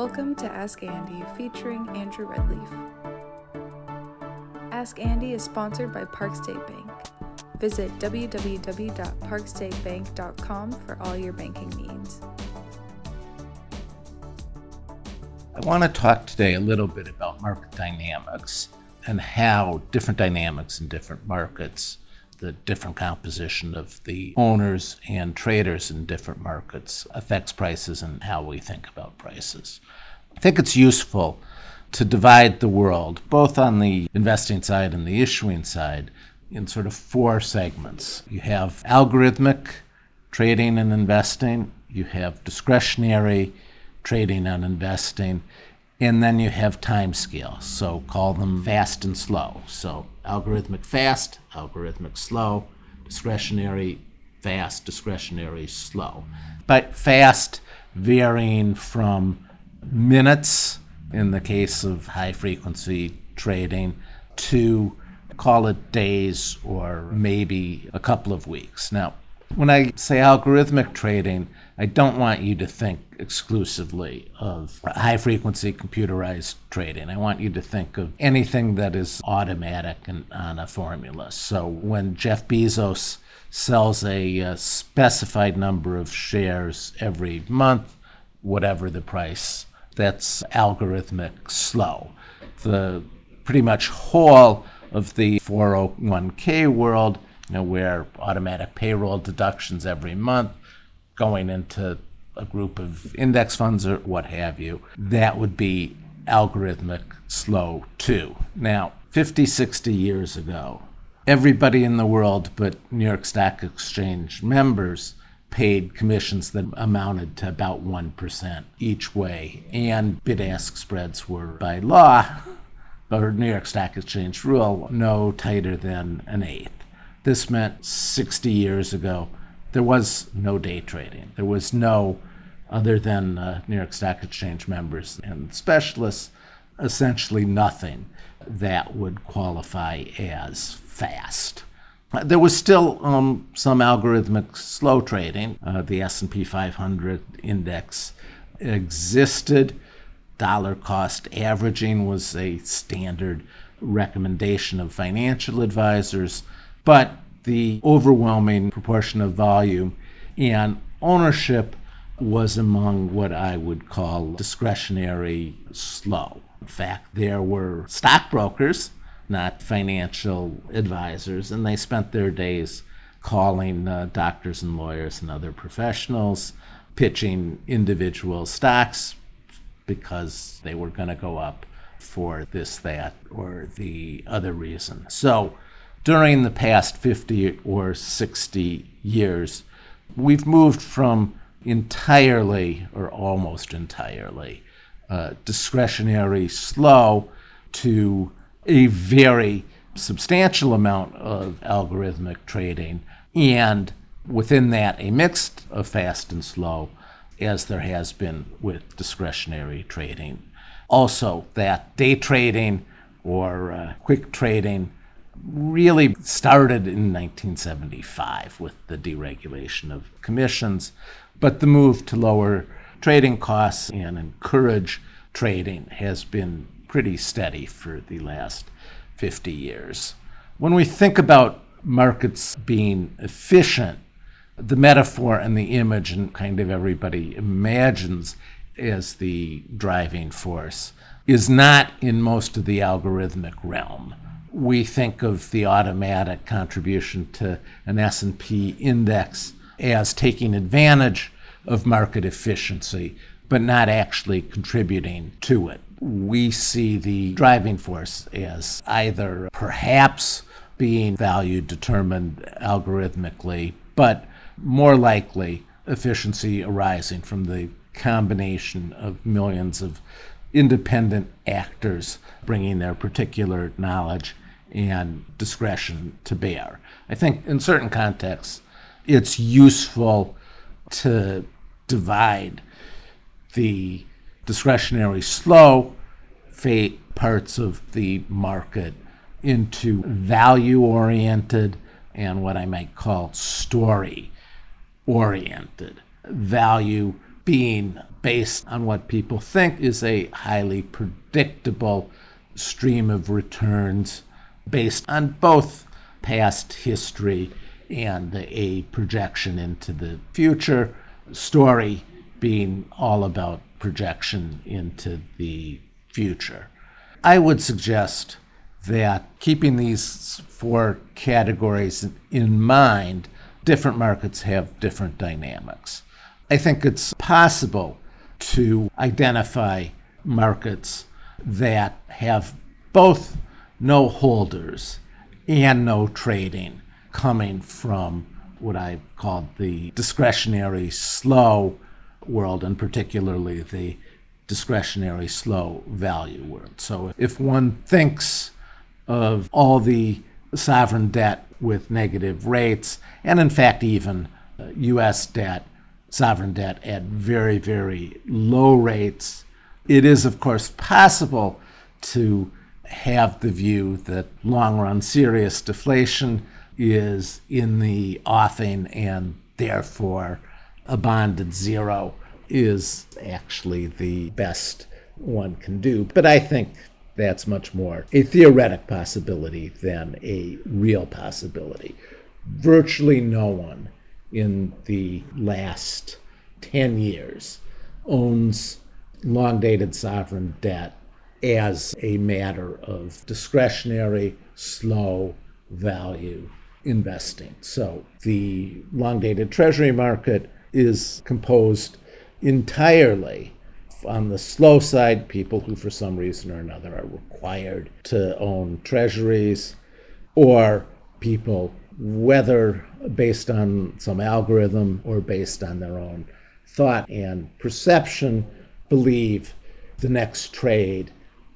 Welcome to Ask Andy featuring Andrew Redleaf. Ask Andy is sponsored by Park State Bank. Visit www.parkstatebank.com for all your banking needs. I want to talk today a little bit about market dynamics and how different dynamics in different markets, the different composition of the owners and traders in different markets affects prices and how we think about prices. I think it's useful to divide the world, both on the investing side and the issuing side, in sort of four segments. You have algorithmic trading and investing, you have discretionary trading and investing, and then you have time scale. So call them fast and slow. So algorithmic fast, algorithmic slow, discretionary fast, discretionary slow. But fast varying from minutes in the case of high frequency trading to call it days or maybe a couple of weeks. Now, when I say algorithmic trading, I don't want you to think exclusively of high frequency computerized trading. I want you to think of anything that is automatic and on a formula. So when Jeff Bezos sells a, a specified number of shares every month, whatever the price, that's algorithmic slow. The pretty much whole of the 401k world, you know, where automatic payroll deductions every month going into a group of index funds or what have you, that would be algorithmic slow too. Now, 50, 60 years ago, everybody in the world but New York Stock Exchange members paid commissions that amounted to about 1% each way, and bid ask spreads were by law or New York Stock Exchange rule no tighter than an eighth. This meant 60 years ago there was no day trading. There was no, other than uh, New York Stock Exchange members and specialists, essentially nothing that would qualify as fast. There was still um, some algorithmic slow trading. Uh, the S&P 500 index existed. Dollar cost averaging was a standard recommendation of financial advisors, but the overwhelming proportion of volume and ownership was among what I would call discretionary slow. In fact, there were stockbrokers, not financial advisors, and they spent their days calling uh, doctors and lawyers and other professionals, pitching individual stocks because they were going to go up for this, that, or the other reason. So during the past 50 or 60 years, we've moved from entirely or almost entirely uh, discretionary slow to a very substantial amount of algorithmic trading and within that a mix of fast and slow as there has been with discretionary trading. Also that day trading or uh, quick trading really started in 1975 with the deregulation of commissions, but the move to lower trading costs and encourage trading has been pretty steady for the last 50 years. When we think about markets being efficient, the metaphor and the image and kind of everybody imagines as the driving force is not in most of the algorithmic realm we think of the automatic contribution to an S&P index as taking advantage of market efficiency but not actually contributing to it. We see the driving force as either perhaps being value determined algorithmically, but more likely efficiency arising from the combination of millions of independent actors bringing their particular knowledge and discretion to bear. I think in certain contexts, it's useful to divide the discretionary slow parts of the market into value oriented and what I might call story oriented. Value being based on what people think is a highly predictable stream of returns based on both past history and a projection into the future. Story being all about projection into the future. I would suggest that keeping these four categories in mind, different markets have different dynamics. I think it's possible to identify markets that have both no holders and no trading coming from what I called the discretionary slow world, and particularly the discretionary slow value world. So if one thinks of all the sovereign debt with negative rates, and in fact, even uh, U.S. debt sovereign debt at very, very low rates. It is, of course, possible to have the view that long run serious deflation is in the offing and therefore a bond at zero is actually the best one can do. But I think that's much more a theoretic possibility than a real possibility. Virtually no one in the last 10 years owns long dated sovereign debt as a matter of discretionary, slow value investing. So the long dated treasury market is composed entirely on the slow side, people who for some reason or another are required to own treasuries, or people whether based on some algorithm or based on their own thought and perception, believe the next trade,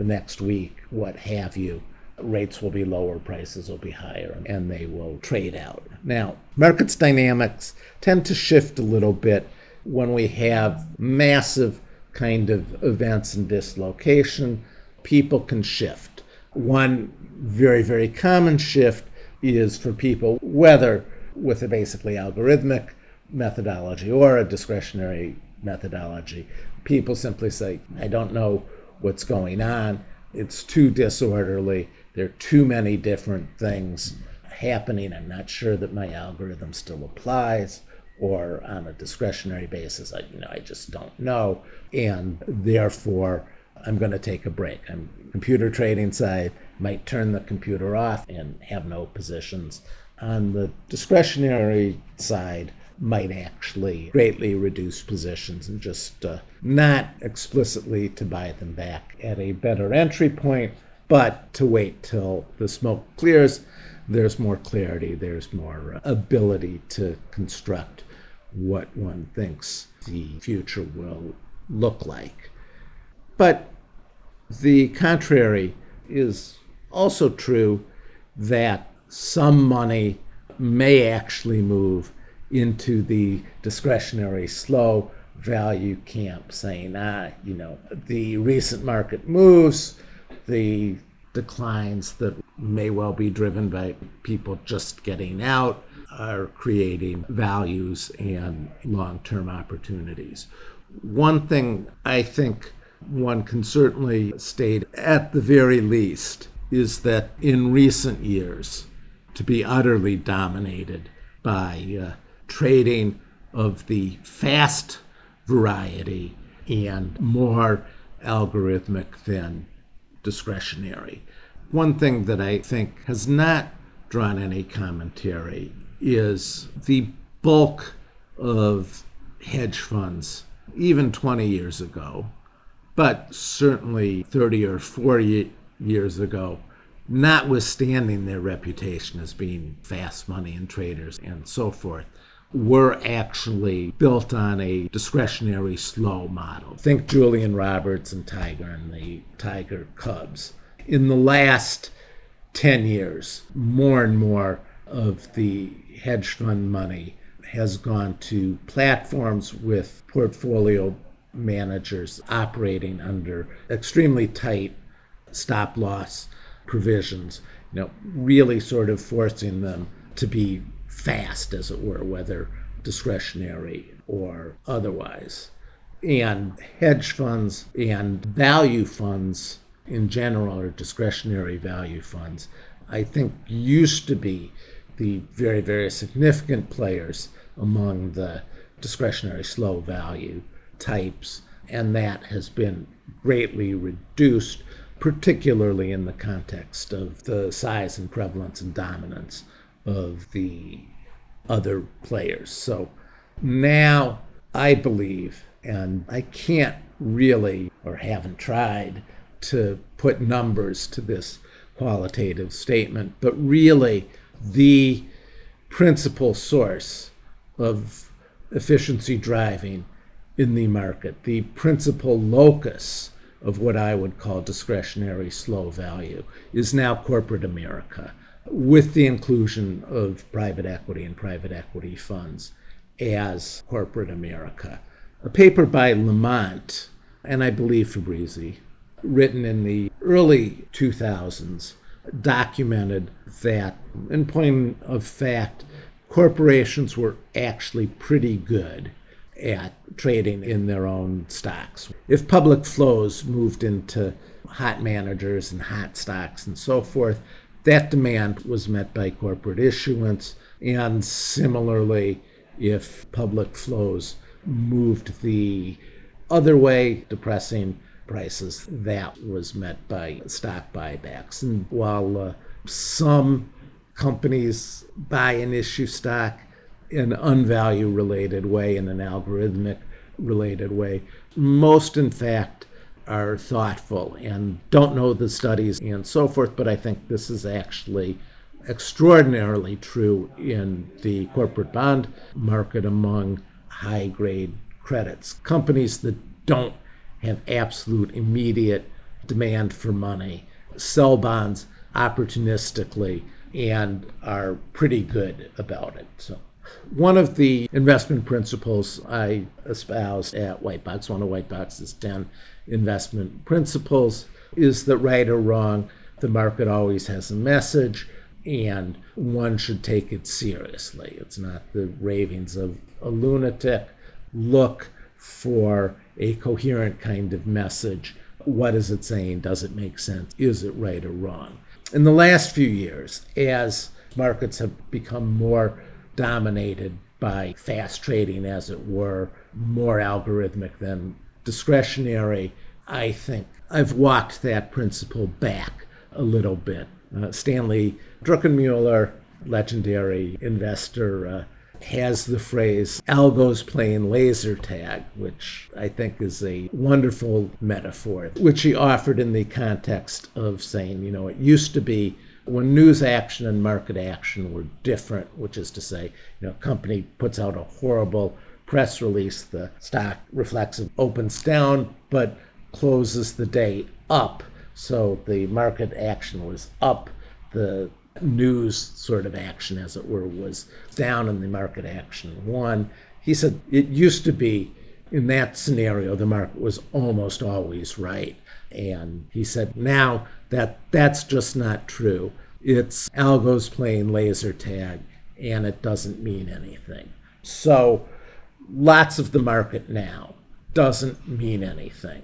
the next week, what have you, rates will be lower, prices will be higher, and they will trade out. Now, markets dynamics tend to shift a little bit when we have massive kind of events and dislocation. People can shift. One very, very common shift is for people, whether with a basically algorithmic methodology or a discretionary methodology, people simply say, I don't know what's going on. It's too disorderly. There are too many different things happening. I'm not sure that my algorithm still applies. Or on a discretionary basis, I, you know, I just don't know. And therefore, I'm going to take a break. I'm computer trading side, might turn the computer off and have no positions. On the discretionary side, might actually greatly reduce positions and just uh, not explicitly to buy them back at a better entry point, but to wait till the smoke clears. There's more clarity, there's more uh, ability to construct what one thinks the future will look like. But the contrary is also true that some money may actually move into the discretionary slow value camp, saying, ah, you know, the recent market moves, the declines that may well be driven by people just getting out are creating values and long term opportunities. One thing I think one can certainly state at the very least is that in recent years, to be utterly dominated by uh, trading of the fast variety and more algorithmic than discretionary. One thing that I think has not drawn any commentary is the bulk of hedge funds, even 20 years ago, but certainly 30 or 40 years ago, notwithstanding their reputation as being fast money and traders and so forth, were actually built on a discretionary slow model. Think Julian Robertson and Tiger and the Tiger Cubs. In the last 10 years, more and more of the hedge fund money has gone to platforms with portfolio managers operating under extremely tight stop loss provisions, you know, really sort of forcing them to be fast, as it were, whether discretionary or otherwise. and hedge funds and value funds in general, or discretionary value funds, I think used to be the very, very significant players among the discretionary slow value types, and that has been greatly reduced, particularly in the context of the size and prevalence and dominance of the other players. So now I believe, and I can't really or haven't tried to put numbers to this qualitative statement, but really the principal source of efficiency driving in the market, the principal locus of what I would call discretionary slow value, is now corporate America, with the inclusion of private equity and private equity funds as corporate America. A paper by Lamont and I believe Fabrizi, written in the early 2000s, documented that, in point of fact, corporations were actually pretty good at trading in their own stocks. If public flows moved into hot managers and hot stocks and so forth, that demand was met by corporate issuance. And similarly, if public flows moved the other way, depressing prices, that was met by stock buybacks. And while uh, some companies buy and issue stock in unvalue related way, in an algorithmic related way, most, in fact, are thoughtful and don't know the studies and so forth, but I think this is actually extraordinarily true in the corporate bond market among high grade credits. Companies that don't have absolute immediate demand for money sell bonds opportunistically and are pretty good about it. So one of the investment principles I espouse at Whitebox, one of Whitebox's 10 investment principles, is that right or wrong, the market always has a message and one should take it seriously. It's not the ravings of a lunatic. Look for a coherent kind of message. What is it saying? Does it make sense? Is it right or wrong? In the last few years, as markets have become more dominated by fast trading, as it were, more algorithmic than discretionary, I think I've walked that principle back a little bit. Uh, Stanley Druckenmiller, legendary investor, uh, has the phrase algos playing laser tag, which I think is a wonderful metaphor, which he offered in the context of saying, you know, it used to be when news action and market action were different, which is to say, you know, a company puts out a horrible press release, the stock reflex opens down, but closes the day up. So the market action was up, the news sort of action, as it were, was down and the market action won. He said it used to be in that scenario, the market was almost always right. And he said now that that's just not true. It's algos playing laser tag and it doesn't mean anything. So lots of the market now doesn't mean anything.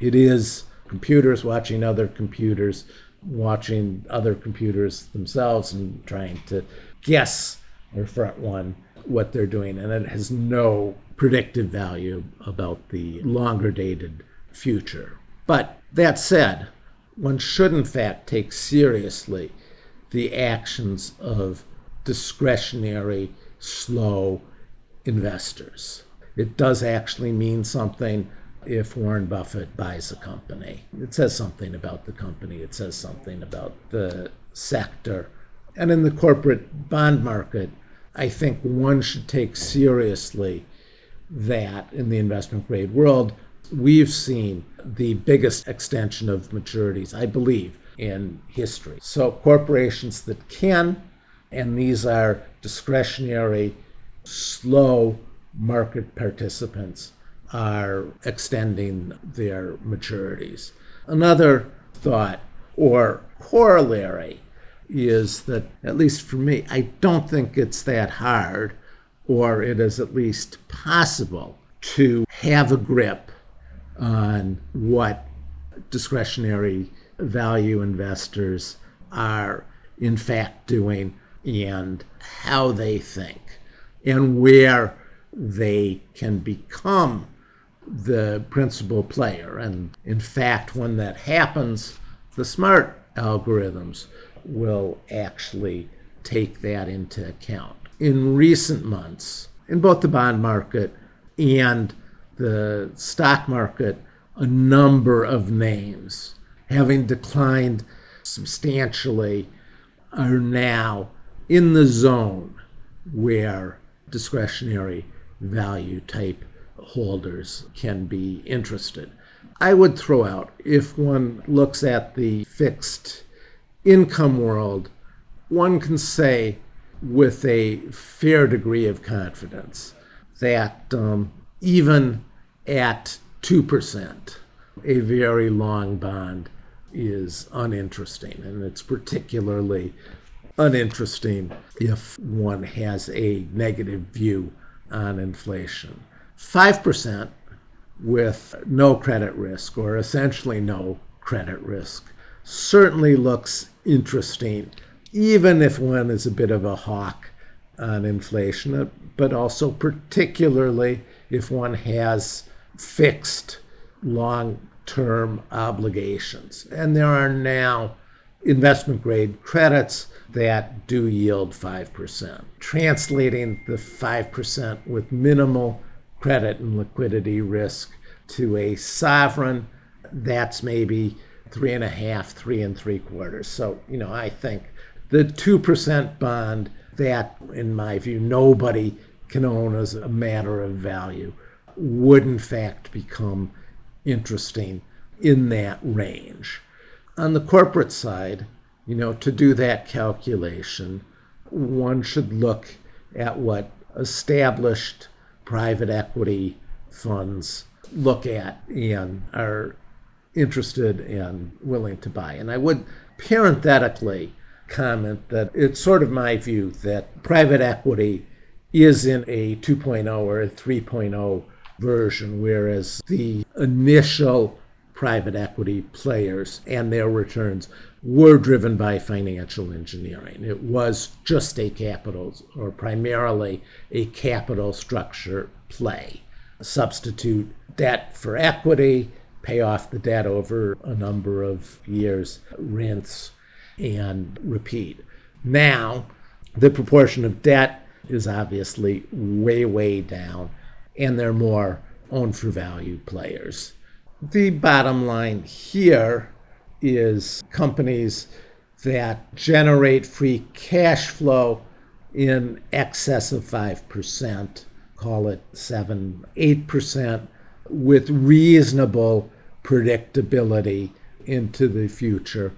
It is computers watching other computers watching other computers themselves and trying to guess or front one what they're doing, and it has no predictive value about the longer dated future. But that said, one should in fact take seriously the actions of discretionary, slow investors. It does actually mean something if Warren Buffett buys a company. It says something about the company, it says something about the sector. And in the corporate bond market, I think one should take seriously that in the investment grade world, we've seen the biggest extension of maturities, I believe, in history. So corporations that can, and these are discretionary, slow market participants, are extending their maturities. Another thought or corollary is that, at least for me, I don't think it's that hard, or it is at least possible, to have a grip on what discretionary value investors are in fact doing and how they think and where they can become the principal player. And in fact, when that happens, the smart algorithms will actually take that into account. In recent months, in both the bond market and the stock market, a number of names, having declined substantially, are now in the zone where discretionary value type holders can be interested. I would throw out, if one looks at the fixed income world, one can say with a fair degree of confidence that um, even at 2%, a very long bond is uninteresting. And it's particularly uninteresting if one has a negative view on inflation. 5% with no credit risk, or essentially no credit risk, certainly looks interesting, even if one is a bit of a hawk on inflation, but also particularly if one has fixed long term obligations. And there are now investment grade credits that do yield 5%. Translating the 5% with minimal credit and liquidity risk to a sovereign, that's maybe three and a half, three and three quarters. So, you know, I think the 2% bond that, in my view, nobody can own as a matter of value would, in fact, become interesting in that range. On the corporate side, you know, to do that calculation, one should look at what established private equity funds look at and are interested and willing to buy. And I would parenthetically comment that it's sort of my view that private equity is in a 2.0 or a 3.0 version, whereas the initial private equity players and their returns were driven by financial engineering. It was just a capital, or primarily a capital structure play. Substitute debt for equity, pay off the debt over a number of years, rinse and repeat. Now, the proportion of debt is obviously way, way down, and they're more own for value players. The bottom line here is companies that generate free cash flow in excess of 5%, call it 7, 8%, with reasonable predictability into the future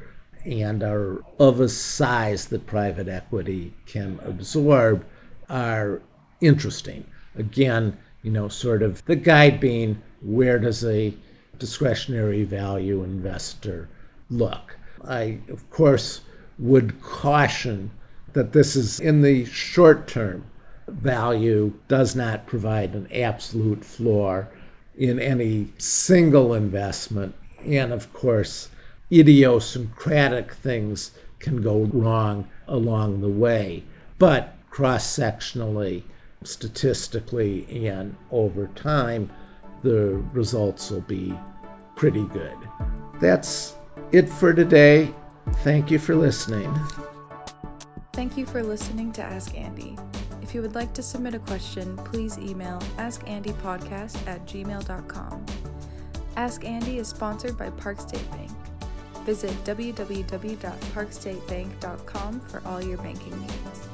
and are of a size that private equity can absorb are interesting. Again, you know, sort of the guide being where does a discretionary value investor look? I, of course, would caution that this is in the short term. Value does not provide an absolute floor in any single investment. And of course, idiosyncratic things can go wrong along the way. But cross sectionally, statistically, and over time, the results will be pretty good. That's it for today. Thank you for listening. Thank you for listening to Ask Andy. If you would like to submit a question, please email askandypodcast at gmail.com. Ask Andy is sponsored by Park State Bank. Visit www.parkstatebank.com for all your banking needs.